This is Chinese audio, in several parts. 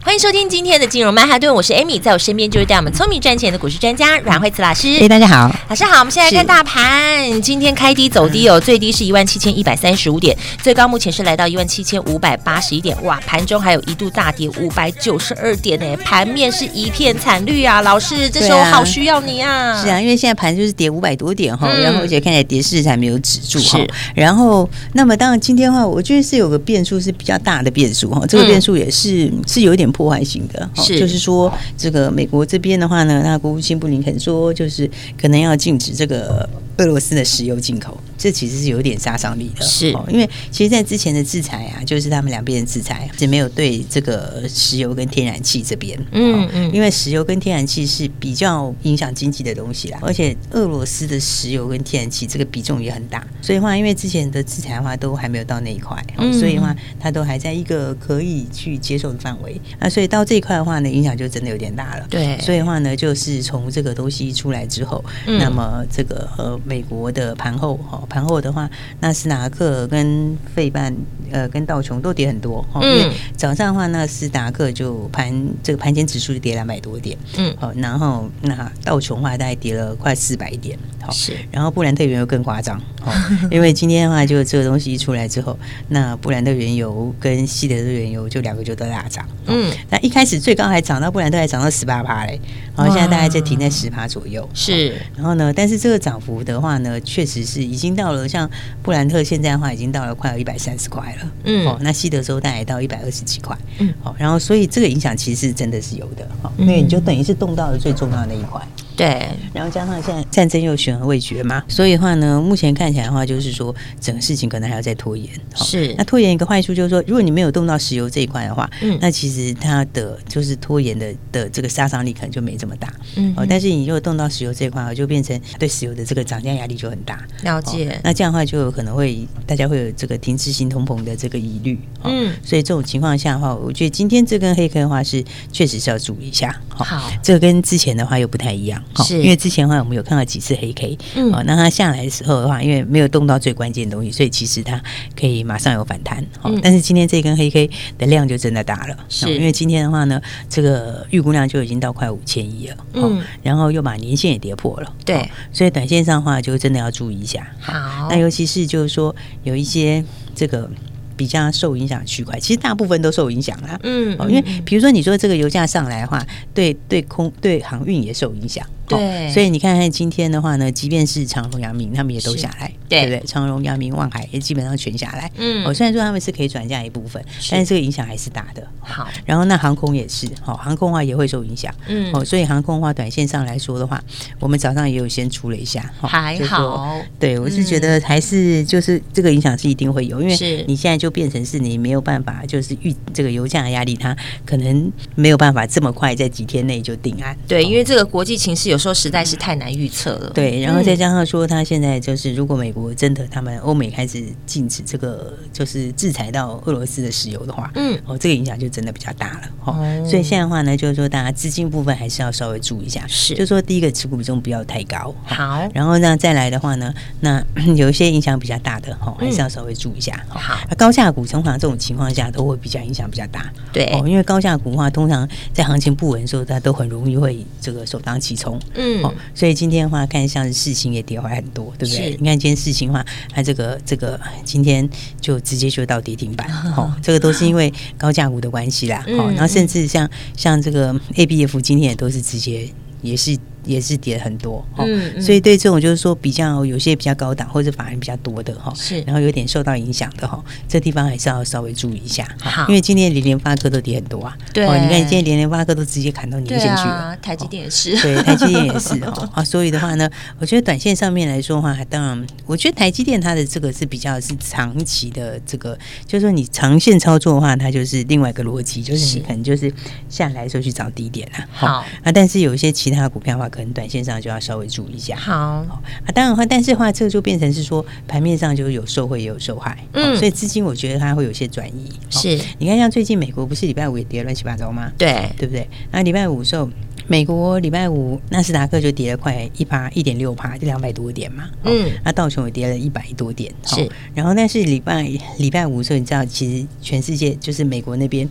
欢迎收听今天的金融曼哈顿，我是 Amy，在我身边就是带我们聪明赚钱的股市专家阮慧慈老师。哎，大家好，老师好。我们现在看大盘，今天开低走低哦，最低是一万七千一百三十五点，最高目前是来到一万七千五百八十一点。哇，盘中还有一度大跌五百九十二点呢，盘面是一片惨绿啊。老师，这时候好需要你啊。是啊，因为现在盘就是跌五百多点哈，嗯、然后而且看起来跌势还没有止住哈。是然后，那么当然今天的话，我觉得是有个变数是比较大的变数哈，这个变数也是、嗯、是有点破坏性的。是，就是说，这个美国这边的话呢，那国务卿布林肯说，就是可能要禁止这个俄罗斯的石油进口。这其实是有点杀伤力的，是，因为其实，在之前的制裁啊，就是他们两边的制裁，是没有对这个石油跟天然气这边，嗯嗯，因为石油跟天然气是比较影响经济的东西啦，而且俄罗斯的石油跟天然气这个比重也很大，所以的话，因为之前的制裁的话都还没有到那一块，嗯，所以的话，它都还在一个可以去接受的范围，那所以到这一块的话呢，影响就真的有点大了，对，所以的话呢，就是从这个东西出来之后，嗯，那么这个呃美国的盘后哈。盘后的话，纳斯达克跟费半呃跟道琼都跌很多，哈，因为早上的话，纳斯达克就盘这个盘前指数就跌两百多点，嗯，好，然后那道琼的话大概跌了快四百点，好，是，然后布兰特原油更夸张，好，因为今天的话就这个东西一出来之后，那布兰特原油跟西德的原油就两个就都大涨，嗯，那一开始最高还涨到布兰特还涨到十八趴嘞，然后现在大概在停在十趴左右，是，然后呢，但是这个涨幅的话呢，确实是已经到了像布兰特现在的话已经到了快要一百三十块了，嗯，哦，那西德州大概到一百二十几块，嗯，好，然后所以这个影响其实真的是有的，哦，因为你就等于是动到了最重要的那一块。对，然后加上现在战争又悬而未决嘛，所以的话呢，目前看起来的话，就是说整个事情可能还要再拖延。是，那拖延一个坏处就是说，如果你没有动到石油这一块的话，嗯，那其实它的就是拖延的的这个杀伤力可能就没这么大。嗯，哦，但是你如果动到石油这一块，就变成对石油的这个涨价压力就很大。了解。那这样的话就有可能会大家会有这个停滞性通膨的这个疑虑。嗯，所以这种情况下的话，我觉得今天这根黑坑的话是确实是要注意一下。好，这个跟之前的话又不太一样。是因为之前的话，我们有看到几次黑 K，嗯，哦，那它下来的时候的话，因为没有动到最关键的东西，所以其实它可以马上有反弹，哦，嗯，但是今天这根黑 K 的量就真的大了，是，因为今天的话呢，这个预估量就已经到快五千亿了，嗯，然后又把年线也跌破了，对，哦，所以短线上的话就真的要注意一下，好，那尤其是就是说有一些这个。比较受影响的区块，其实大部分都受影响啦。嗯，哦，因为比如说你说这个油价上来的话，对对空对航运也受影响。对，所以你看看今天的话呢，即便是长荣、阳明，他们也都下来，对不对？长荣、阳明、望海也基本上全下来。嗯，哦，虽然说他们是可以转嫁一部分，但是这个影响还是大的。好，然后那航空也是，好，航空的话也会受影响。嗯，哦，所以航空的话，短线上来说的话，我们早上也有先出了一下，还好。对，我是觉得还是就是这个影响是一定会有，因为你现在就变成是你没有办法，就是预这个油价的压力，它可能没有办法这么快在几天内就定案。对，因为这个国际情势有。说实在是太难预测了，对，然后再加上说，他现在就是，如果美国真的他们欧美开始禁止这个，就是制裁到俄罗斯的石油的话，嗯，哦，这个影响就真的比较大了，哦，所以现在的话呢，就是说大家资金部分还是要稍微注意一下，是，就是说第一个持股比重不要太高，好，然后呢再来的话呢，那有一些影响比较大的，哈，还是要稍微注意一下，好，高价股通常这种情况下都会比较影响比较大，对，哦，因为高价股的话，通常在行情不稳的时候，它都很容易会这个首当其冲。嗯，哦，所以今天的话，看像是事情也跌回来很多，对不对？是你看今天事情的话，它这个这个今天就直接就到跌停板，哦，这个都是因为高价股的关系啦，哦，然后甚至像像这个 ABF 今天也都是直接也是。也是跌很多，嗯，嗯，所以对这种就是说比较有些比较高档或者法人比较多的哈，是，然后有点受到影响的哈，这地方还是要稍微注意一下，好，因为今天连联发科都跌很多啊，对，你看今天连联发科都直接砍到年线去了，台积电也是，对，台积电也是哈，啊，所以的话呢，我觉得短线上面来说的话，当然，我觉得台积电它的这个是比较是长期的这个，就是说你长线操作的话，它就是另外一个逻辑，就是你可能就是下来的时候去找低点啊，好。啊，但是有一些其他股票的话，可能短线上就要稍微注意一下，好啊，当然的话，但是的话，这个就变成是说盘面上就有受惠也有受害，嗯，所以资金我觉得它会有些转移，是，你看像最近美国不是礼拜五也跌乱七八糟吗？对，对不对？那礼拜五的时候。美国礼拜五纳斯达克就跌了快一趴一点六趴，就两百多点嘛。嗯，那道琼也跌了一百多点。是，然后但是礼拜礼拜五的时候，你知道，其实全世界就是美国那边，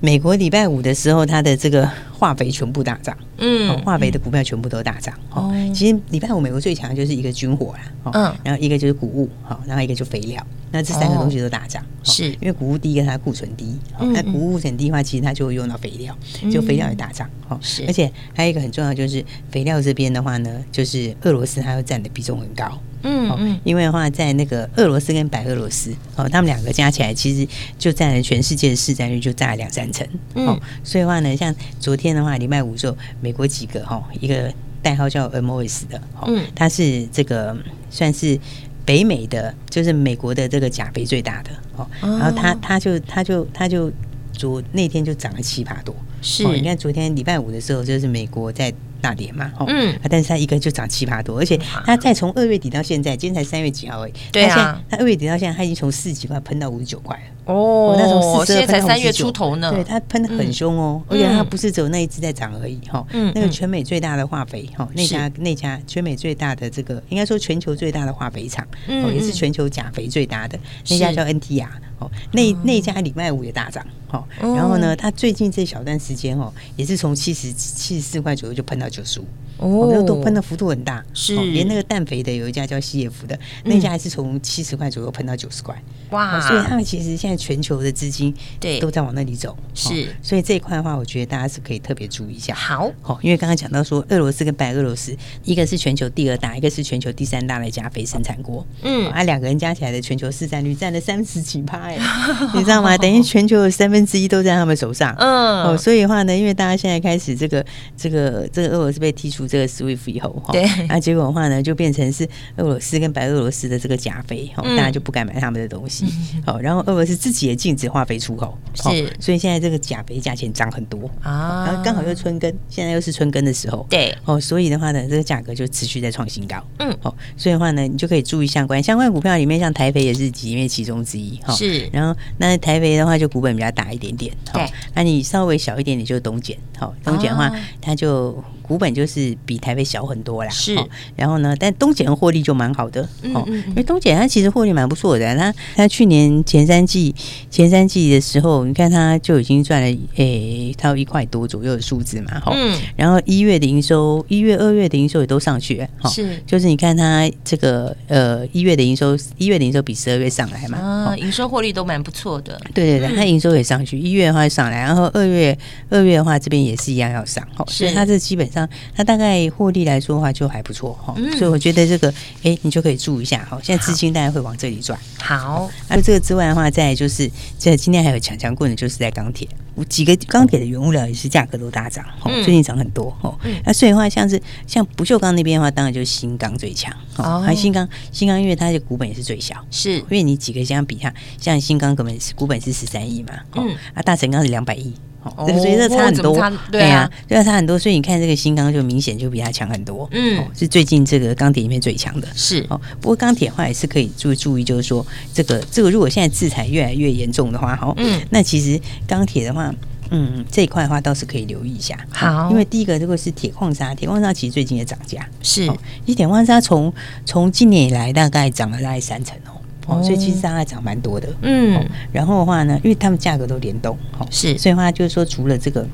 美国礼拜五的时候，它的这个化肥全部大涨。嗯，化肥的股票全部都大涨。哦，其实礼拜五美国最强的就是一个军火啦。嗯，然后一个就是谷物，好，然后一个就肥料。那这三个东西都大涨，是因为谷物第一个它库存低，那谷物库存低的话，其实它就会用到肥料，就肥料也大涨，哦，是，而且还有一个很重要就是肥料这边的话呢，就是俄罗斯它又占的比重很高，嗯嗯，因为的话在那个俄罗斯跟白俄罗斯，哦，他们两个加起来其实就占了全世界的市占率就占了两三成，哦，所以的话呢，像昨天的话，礼拜五时候，美国几个哈，一个代号叫 MOS 的，嗯，它是这个算是。北美的就是美国的这个钾肥最大的哦，然后他他就他就他就昨那天就涨了七八多，是，你看昨天礼拜五的时候就是美国在。大跌嘛，哦，嗯，但是它一个就涨七八多，而且它再从二月底到现在，今天才三月几号哎，对啊，它二月底到现在，它已经从四十几块喷到五十九块了，哦，那从四十二喷到三月出头呢，对，它喷的很凶哦，而且它不是只有那一只在涨而已，哈，嗯，那个全美最大的化肥，哈，那家那家全美最大的这个，应该说全球最大的化肥厂，哦，也是全球钾肥最大的那家叫 NTR，哦，那那家礼拜五也大涨，哦，然后呢，它最近这小段时间哦，也是从七十七十四块左右就喷到。九十五哦，那都喷的幅度很大，是。连那个氮肥的有一家叫西野福的，那家还是从七十块左右喷到九十块，哇！所以他们其实现在全球的资金对。都在往那里走，是，所以这一块的话，我觉得大家是可以特别注意一下。好，好，因为刚刚讲到说，俄罗斯跟白俄罗斯，一个是全球第二大，一个是全球第三大的加肥生产国，嗯，啊，两个人加起来的全球市占率占了三十几趴，哎，你知道吗？等于全球有三分之一都在他们手上，嗯，哦，所以的话呢，因为大家现在开始这个这个这个。俄罗斯被踢出这个 SWIFT 以后，哈，对，那结果的话呢，就变成是俄罗斯跟白俄罗斯的这个钾肥，哈，大家就不敢买他们的东西，好，然后俄罗斯自己也禁止化肥出口，是，所以现在这个钾肥价钱涨很多啊，然后刚好又春耕，现在又是春耕的时候，对，哦，所以的话呢，这个价格就持续在创新高，嗯，好，所以的话呢，你就可以注意相关相关股票里面，像台肥也是里面其中之一，哈，是，然后那台肥的话就股本比较大一点点，对，那你稍微小一点点就是东碱，好，东碱的话它就。股本就是比台北小很多啦，是。然后呢，但东碱获利就蛮好的，哦，因为东简它其实获利蛮不错的。它它去年前三季前三季的时候，你看它就已经赚了诶，它有一块多左右的数字嘛，哈。嗯。然后一月的营收，一月、二月的营收也都上去，哈。是。就是你看它这个呃一月的营收，一月的营收比十二月上来嘛，啊，营收获利都蛮不错的。对对对，它营收也上去，一月的话上来，然后二月二月的话这边也是一样要上，哈。所以它这基本上。它大概获利来说的话就还不错哈，嗯、所以我觉得这个哎，你就可以注意一下哈。现在资金大概会往这里转。好，那这个之外的话，再就是这今天还有强强棍的，就是在钢铁，几个钢铁的原物料也是价格都大涨，哦、最近涨很多哦。嗯、那所以的话，像是像不锈钢那边的话，当然就是新钢最强哦。还新钢，新钢因为它的股本也是最小，是因为你几个相比它，像新钢根本是股本是十三亿嘛，嗯，啊大成钢是两百亿。哦，所以这差很多，对啊，对啊，差很多。所以你看这个新钢就明显就比它强很多，嗯，是最近这个钢铁里面最强的，是哦。不过钢铁的话也是可以注注意，就是说这个这个如果现在制裁越来越严重的话，哈，嗯，那其实钢铁的话，嗯，这一块的话倒是可以留意一下，好，因为第一个这个是铁矿砂，铁矿砂其实最近也涨价，是，因为铁矿砂从从今年以来大概涨了大概三成哦。哦，所以其实它还涨蛮多的，嗯，然后的话呢，因为他们价格都联动，哦，是，所以的话就是说，除了这个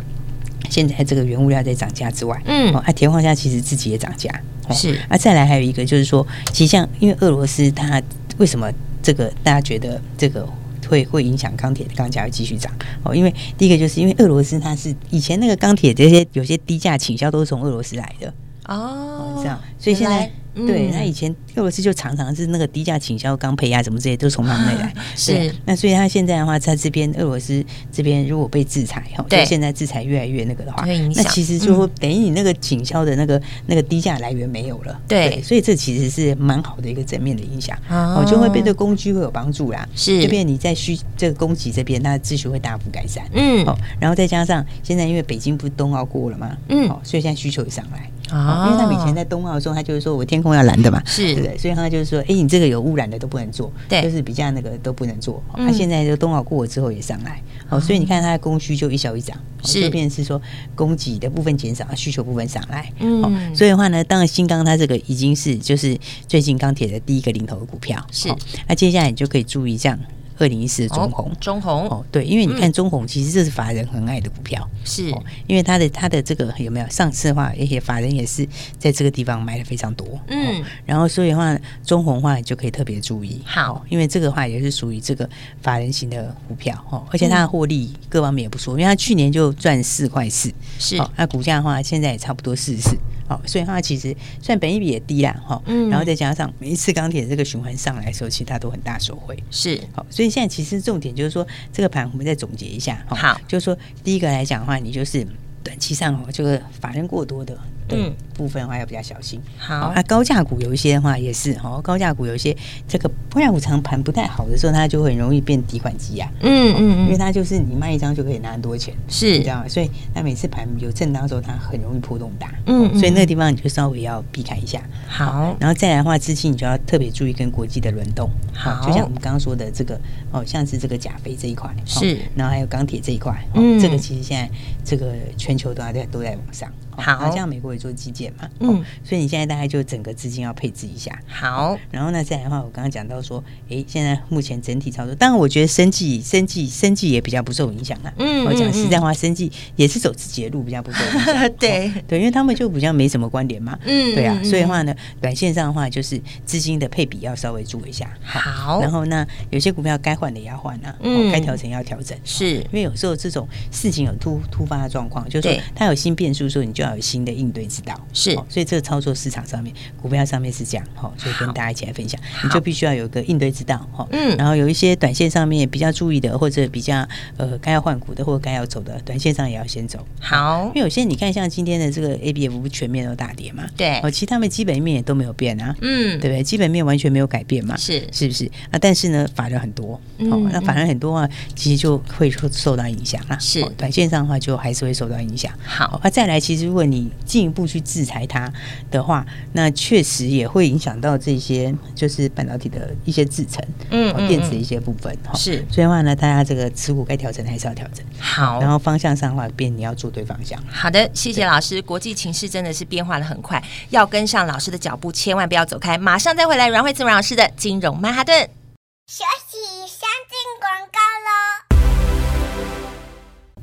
现在这个原物料在涨价之外，嗯，哦，啊，铁矿砂其实自己也涨价，是，啊，再来还有一个就是说，其实像因为俄罗斯它为什么这个大家觉得这个会会影响钢铁的钢价会继续涨？哦，因为第一个就是因为俄罗斯它是以前那个钢铁这些有些低价倾销都是从俄罗斯来的。哦，这样，所以现在。对，他以前俄罗斯就常常是那个低价倾销钢胚啊，什么这些都从他们那来。是，那所以他现在的话，在这边俄罗斯这边如果被制裁哈，就现在制裁越来越那个的话，那其实就等于你那个倾销的那个那个低价来源没有了。对，所以这其实是蛮好的一个正面的影响，哦，就会对这供需会有帮助啦。是，这边你在需这个供给这边，它的秩序会大幅改善。嗯，哦，然后再加上现在因为北京不是冬奥过了嘛，嗯，哦，所以现在需求也上来。啊，因为他以前在冬奥的时候，他就是说我天空要蓝的嘛，是，对不对？所以他就是说，哎，你这个有污染的都不能做，对，就是比较那个都不能做。他现在就冬奥过了之后也上来，哦，所以你看它的供需就一消一涨，是，就变成是说供给的部分减少，需求部分上来，嗯，所以的话呢，当然新钢它这个已经是就是最近钢铁的第一个领头的股票，是，那接下来你就可以注意这样。二零一四的中鸿，中红。哦，对，因为你看中红，其实这是法人很爱的股票，是，因为它的它的这个有没有上次的话，而且法人也是在这个地方买的非常多，嗯，然后所以的话，中红的话你就可以特别注意，好，因为这个话也是属于这个法人型的股票哦，而且它的获利各方面也不错，因为它去年就赚四块四，是，那股价的话现在也差不多四十四。好，所以它其实算本益比也低啦，哈，嗯，然后再加上每一次钢铁这个循环上来的时候，其实它都很大手回，是，好，所以现在其实重点就是说，这个盘我们再总结一下，好，就是说第一个来讲的话，你就是短期上哦，就是法人过多的。对部分的话要比较小心。好，那高价股有一些的话也是哦，高价股有一些这个高价股长盘不太好的时候，它就会很容易变底款机啊。嗯嗯，因为它就是你卖一张就可以拿很多钱，是，你知道吗？所以它每次盘有震荡的时候，它很容易波动大。嗯，所以那个地方你就稍微要避开一下。好，然后再来的话，资金你就要特别注意跟国际的轮动。好，就像我们刚刚说的这个哦，像是这个钾肥这一块是，然后还有钢铁这一块，嗯，这个其实现在这个全球都在都在往上。好，像美国也做基建嘛，嗯，所以你现在大概就整个资金要配置一下。好，然后呢，再来的话，我刚刚讲到说，哎，现在目前整体操作，当然我觉得生计、生计、生计也比较不受影响啊。嗯，我讲实在话，生计也是走自己的路，比较不受影响。对对，因为他们就比较没什么观点嘛。嗯，对啊，所以的话呢，短线上的话，就是资金的配比要稍微注意一下。好，然后呢，有些股票该换的也要换啊，嗯，该调整要调整。是因为有时候这种事情有突突发的状况，就是说它有新变数的时候，你就要有新的应对之道，是，所以这个操作市场上面，股票上面是这样，哈，所以跟大家一起来分享，你就必须要有一个应对之道，哈，嗯，然后有一些短线上面比较注意的，或者比较呃该要换股的，或者该要走的，短线上也要先走，好，因为有些你看像今天的这个 ABF 全面都大跌嘛，对，哦，其实他们基本面也都没有变啊，嗯，对不对？基本面完全没有改变嘛，是，是不是？啊，但是呢，法人很多，哦，那法人很多啊，其实就会受到影响啊，是，短线上的话就还是会受到影响，好，那再来，其实如果你进一步去制裁它的话，那确实也会影响到这些就是半导体的一些制成，嗯，电子的一些部分哈。是，所以的话呢，大家这个持股该调整还是要调整。好，然后方向上的话，变你要做对方向。好的，谢谢老师。国际情势真的是变化的很快，要跟上老师的脚步，千万不要走开。马上再回来，阮慧慈阮老师的金融曼哈顿。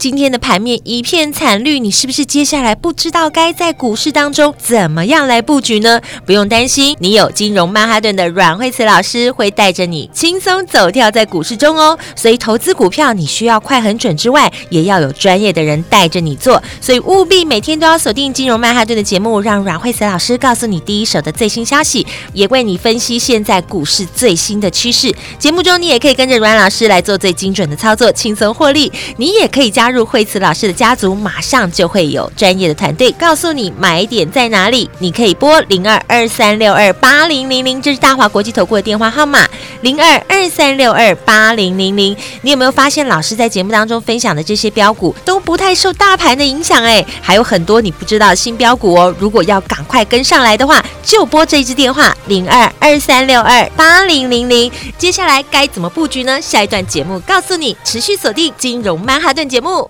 今天的盘面一片惨绿，你是不是接下来不知道该在股市当中怎么样来布局呢？不用担心，你有金融曼哈顿的阮慧慈老师会带着你轻松走跳在股市中哦。所以投资股票你需要快很准之外，也要有专业的人带着你做。所以务必每天都要锁定金融曼哈顿的节目，让阮慧慈老师告诉你第一手的最新消息，也为你分析现在股市最新的趋势。节目中你也可以跟着阮老师来做最精准的操作，轻松获利。你也可以加入。入惠慈老师的家族，马上就会有专业的团队告诉你买点在哪里。你可以拨零二二三六二八零零零，这是大华国际投顾的电话号码，零二二三六二八零零零。你有没有发现，老师在节目当中分享的这些标股都不太受大盘的影响？哎，还有很多你不知道新标股哦。如果要赶快跟上来的话，就拨这支电话零二二三六二八零零零。接下来该怎么布局呢？下一段节目告诉你，持续锁定金融曼哈顿节目。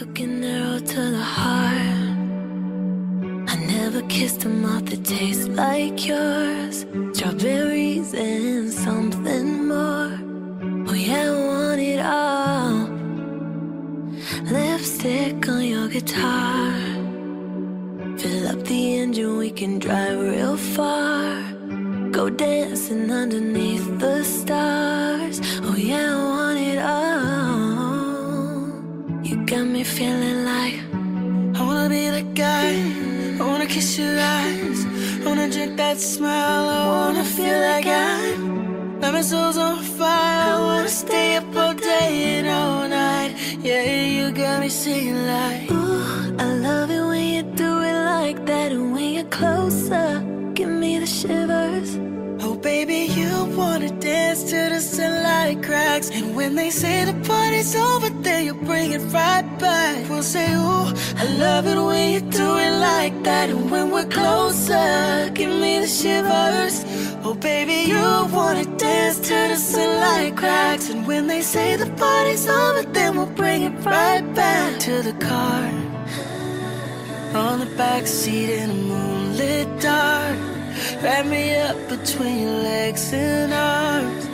Kiss the heart. I never kissed a mouth that tastes like yours. Strawberries and something more. Oh, yeah, I want it all. Lipstick on your guitar. Fill up the engine, we can drive real far. Go dancing underneath the stars. Oh, yeah, got me feeling like I wanna be the guy. I wanna kiss your eyes. I wanna drink that smile. I wanna feel like I'm. Now my soul's on fire. I wanna stay up all day and all night. Yeah, you got me singing like. Ooh, I love it when you do it like that. And when you're closer, give me the shivers. Oh, baby, you wanna dance to the sunlight And when they say the party's over, then you bring it right back. We'll say, Ooh, I love it when you do it like that. And when we're closer, give me the shivers. Oh, baby, you wanna dance to the sunlight cracks. And when they say the party's over, then we'll bring it right back to the car. On the back seat in the moonlit dark. Wrap me up between your legs and arms.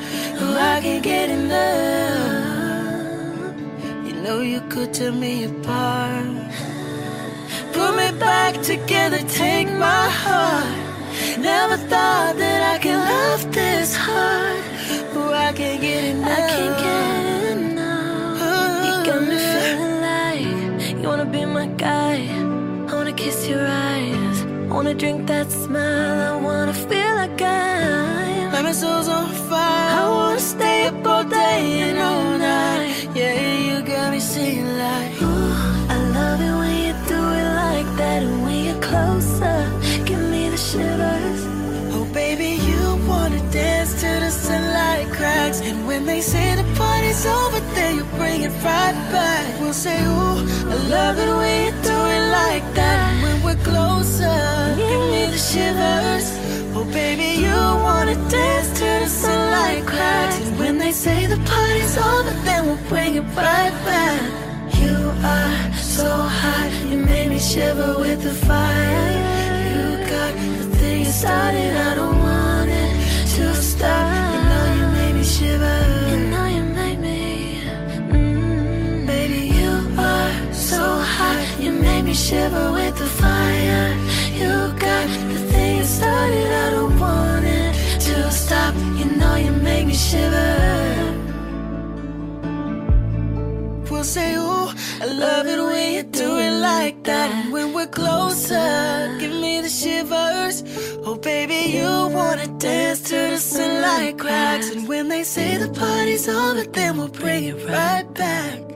I can't get enough. You know you could tear me apart. Put me back together, take my heart. Never thought that I could love this hard. Oh, I can't get enough. I can't get enough. You got me feeling like you wanna be my guy. I wanna kiss your eyes. I wanna drink that smile. I wanna feel like I'm. Like my soul's on fire. I wanna stay up all day and all night. Yeah, you got me singing like. Ooh, I love it when you do it like that. And when you're closer, give me the shivers. Oh, baby, you wanna dance to the sunlight cracks. And when they say the party's over, then you bring it right back. We'll say, Ooh, I love it when you do it like that. When we're closer, give me the shivers. Oh, baby, you wanna dance to the sunlight cracks. And when they say the party's over, then we'll bring it right back. You are so hot, you made me shiver with the fire. You got the thing started, I don't want it to stop. You know you made me shiver. Shiver with the fire. You got the thing you started, I don't want it to stop. You know you make me shiver. We'll say, Ooh, I love it when you do it like that. When we're closer, give me the shivers. Oh, baby, you wanna dance to the sunlight cracks. And when they say the party's over, then we'll bring it right back.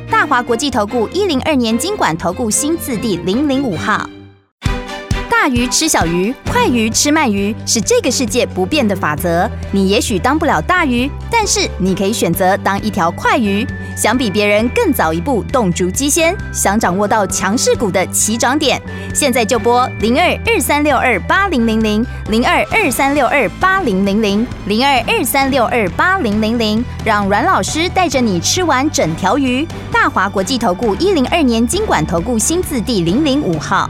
大华国际投顾一零二年经管投顾新字第零零五号。大鱼吃小鱼，快鱼吃慢鱼，是这个世界不变的法则。你也许当不了大鱼，但是你可以选择当一条快鱼。想比别人更早一步动足机先，想掌握到强势股的起涨点，现在就拨零二二三六二八零零零零二二三六二八零零零零二二三六二八零零零，让阮老师带着你吃完整条鱼。大华国际投顾一零二年金管投顾新字第零零五号。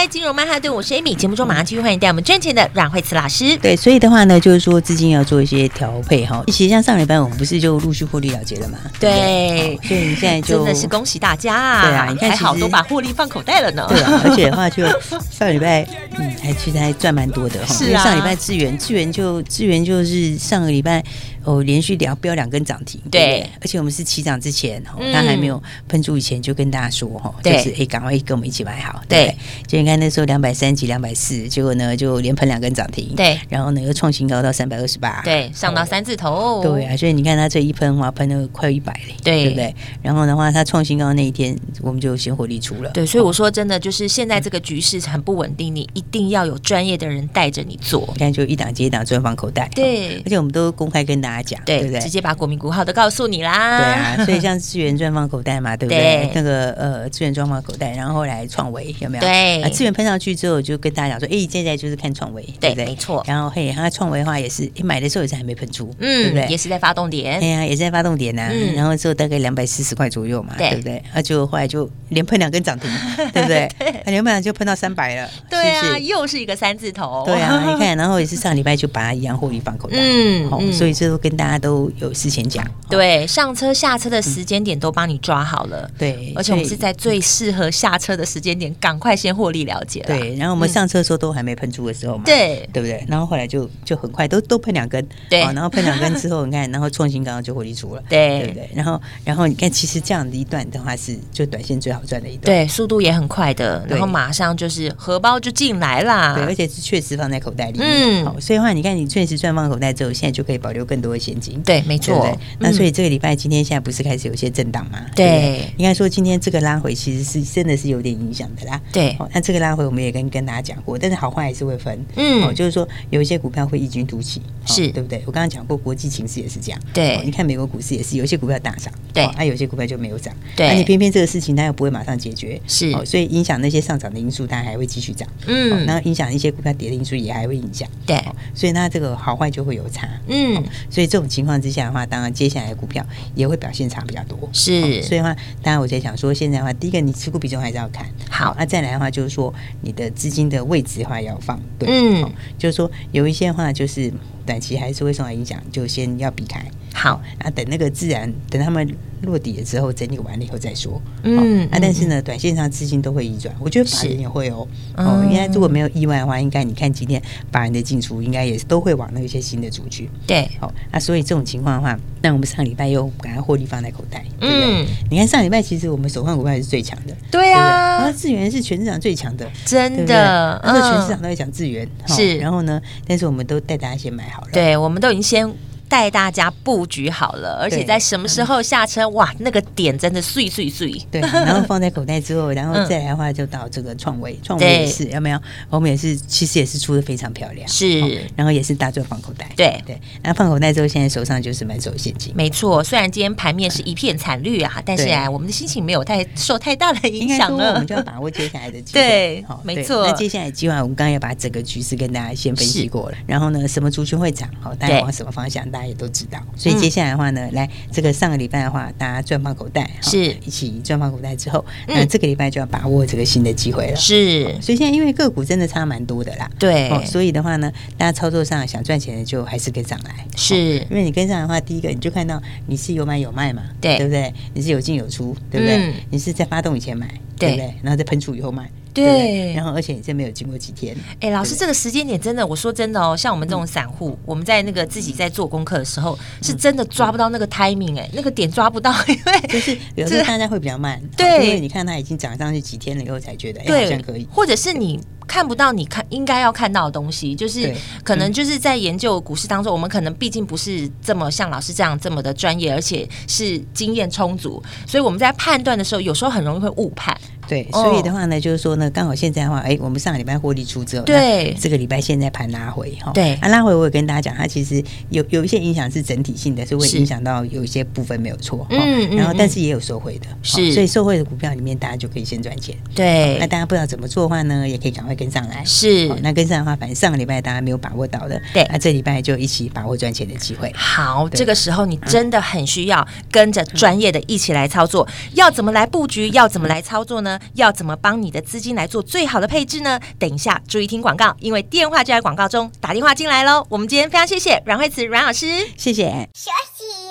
来，金融曼哈顿，我是 Amy。节目中马上继续欢迎带我们赚钱的阮慧慈老师。对，所以的话呢，就是说资金要做一些调配哈。其实像上礼拜我们不是就陆续获利了结了嘛？对，所以你现在就真的是恭喜大家啊！对啊，你看还好都把获利放口袋了呢。对啊，而且的话就上礼拜嗯，还其实还赚蛮多的哈。是啊，上礼拜智源智源就智源就是上个礼拜。哦，连续两飙两根涨停，对，对，而且我们是起涨之前，哈、嗯，它还没有喷出以前就跟大家说，哈，就是哎，赶快跟我们一起买好，对，对，就你看那时候两百三几、两百四，结果呢就连喷两根涨停，对，然后呢又创新高到三百二十八，对，上到三字头，对啊，所以你看它这一喷话喷了快一百嘞，对，对不对？然后的话，它创新高那一天我们就先火力出了，对，所以我说真的，就是现在这个局势很不稳定，你一定要有专业的人带着你做，你看就一档接一档专放口袋，对，而且我们都公开跟大家讲，对，对不对？直接把国民股号都告诉你啦。对啊，所以像 资源专放口袋嘛，对不对？对那个呃，资源专放口袋，然后后来创维有没有？对，啊，智原喷上去之后，就跟大家讲说，哎，现在就是看创维，对不对？没错。然后嘿，他创维的话也是，买的时候也是还没喷出，嗯，对不对？也是在发动点，哎呀，也是在发动点呐。然后之后大概两百四十块左右嘛，对不对？那就后来就连喷两根涨停，对不对？连喷两就喷到三百了，对啊，又是一个三字头，对啊，你看，然后也是上礼拜就把它一样获利放口袋，嗯，好，所以这都跟大家都。有事前讲，对，上车下车的时间点都帮你抓好了，对，而且我们是在最适合下车的时间点，赶快先获利了结了。对，然后我们上车的时候都还没喷出的时候嘛，对，对不对？然后后来就就很快都都喷两根，对，然后喷两根之后，你看，然后创新刚刚就获利出了，对，对不对？然后然后你看，其实这样的一段的话是就短线最好赚的一段，对，速度也很快的，然后马上就是荷包就进来啦，对，而且是确实放在口袋里面，嗯，好，所以的话你看，你确实赚放口袋之后，现在就可以保留更多的现金，对，没错。那所以这个礼拜今天现在不是开始有些震荡吗？对，应该说今天这个拉回其实是真的是有点影响的啦。对，那这个拉回我们也跟跟大家讲过，但是好坏还是会分。嗯，哦，就是说有一些股票会异军突起，是对不对？我刚刚讲过国际情势也是这样。对，你看美国股市也是有些股票大涨，对，那有些股票就没有涨。对，而且偏偏这个事情它又不会马上解决，是，所以影响那些上涨的因素，它还会继续涨。嗯，然后影响一些股票跌的因素也还会影响。对，所以那这个好坏就会有差。嗯，所以这种情况之下的话，当然接下来的股票也会表现差比较多，是，哦、所以的话，当然我在想说，现在的话，第一个你持股比重还是要看。好，那、啊、再来的话就是说，你的资金的位置的话要放。对，嗯、哦，就是说有一些的话就是短期还是会受到影响，就先要避开。好，那、啊、等那个自然等他们落底了之后，整理完了以后再说。嗯，啊，但是呢，短线上资金都会移转，我觉得法人也会哦。哦，应该如果没有意外的话，应该你看今天法人的进出，应该也是都会往那些新的族去。对，好，那所以这种情况的话，那我们上礼拜又赶快获利放在口袋，对不对？你看上礼拜其实我们手换股票是最强的，对啊，然后智源是全市场最强的，真的，而且全市场都在讲智源，是，然后呢，但是我们都带大家先买好了，对，我们都已经先。带大家布局好了，而且在什么时候下车？哇，那个点真的碎碎碎。对，然后放在口袋之后，然后再来的话就到这个创维，创维也是有没有？我们也是，其实也是出的非常漂亮，是。然后也是大赚放口袋，对对。然后放口袋之后，现在手上就是满手现金。没错，虽然今天盘面是一片惨绿啊，但是啊，我们的心情没有太受太大的影响了。我们就要把握接下来的机会。对，没错。那接下来的机会，我们刚刚要把整个局势跟大家先分析过了。然后呢，什么族群会涨？好，大家往什么方向？大家也都知道，所以接下来的话呢，来这个上个礼拜的话，大家赚放口袋，是。一起赚放口袋之后，那这个礼拜就要把握这个新的机会了。是，所以现在因为个股真的差蛮多的啦，对，所以的话呢，大家操作上想赚钱的就还是跟上来，是。因为你跟上的话，第一个你就看到你是有买有卖嘛，对，对不对？你是有进有出，对不对？你是在发动以前买，对不对？然后再喷出以后卖。对，然后而且你这没有经过几天。哎，老师，这个时间点真的，我说真的哦，像我们这种散户，嗯、我们在那个自己在做功课的时候，嗯、是真的抓不到那个 timing，哎，那个点抓不到，因为就是有时候大家会比较慢，对，因为你看它已经涨上去几天了以后才觉得，哎，好像可以，或者是你。看不到你看应该要看到的东西，就是可能就是在研究股市当中，我们可能毕竟不是这么像老师这样这么的专业，而且是经验充足，所以我们在判断的时候，有时候很容易会误判。对，所以的话呢，就是说呢，刚好现在的话，哎，我们上个礼拜获利出之后，对，这个礼拜现在盘拉回哈，对，啊，拉回我也跟大家讲，它其实有有一些影响是整体性的，是会影响到有一些部分没有错，嗯，然后但是也有受惠的，是，所以受惠的股票里面，大家就可以先赚钱。对，那大家不知道怎么做的话呢，也可以赶快。跟上来。是，那跟上的话，反正上个礼拜大家没有把握到的，对，那这礼拜就一起把握赚钱的机会。好，这个时候你真的很需要跟着专业的一起来操作。要怎么来布局？要怎么来操作呢？要怎么帮你的资金来做最好的配置呢？等一下注意听广告，因为电话就在广告中，打电话进来喽。我们今天非常谢谢阮慧慈阮老师，谢谢。休息，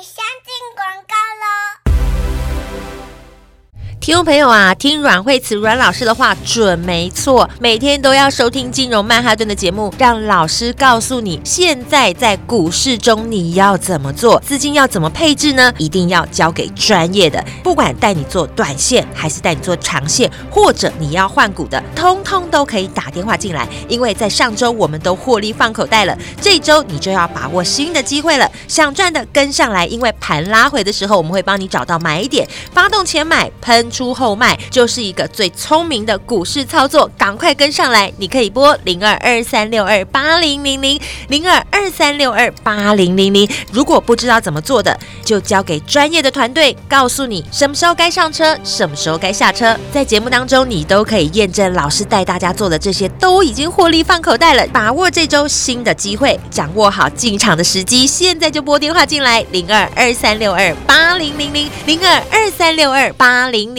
听众朋友啊，听阮慧慈阮老师的话准没错，每天都要收听金融曼哈顿的节目，让老师告诉你现在在股市中你要怎么做，资金要怎么配置呢？一定要交给专业的，不管带你做短线，还是带你做长线，或者你要换股的，通通都可以打电话进来。因为在上周我们都获利放口袋了，这周你就要把握新的机会了，想赚的跟上来，因为盘拉回的时候，我们会帮你找到买点，发动前买喷。出后卖就是一个最聪明的股市操作，赶快跟上来！你可以拨零二二三六二八零零零零二二三六二八零零零。如果不知道怎么做的，就交给专业的团队，告诉你什么时候该上车，什么时候该下车。在节目当中，你都可以验证老师带大家做的这些都已经获利放口袋了。把握这周新的机会，掌握好进场的时机，现在就拨电话进来零二二三六二八零零零零二二三六二八零零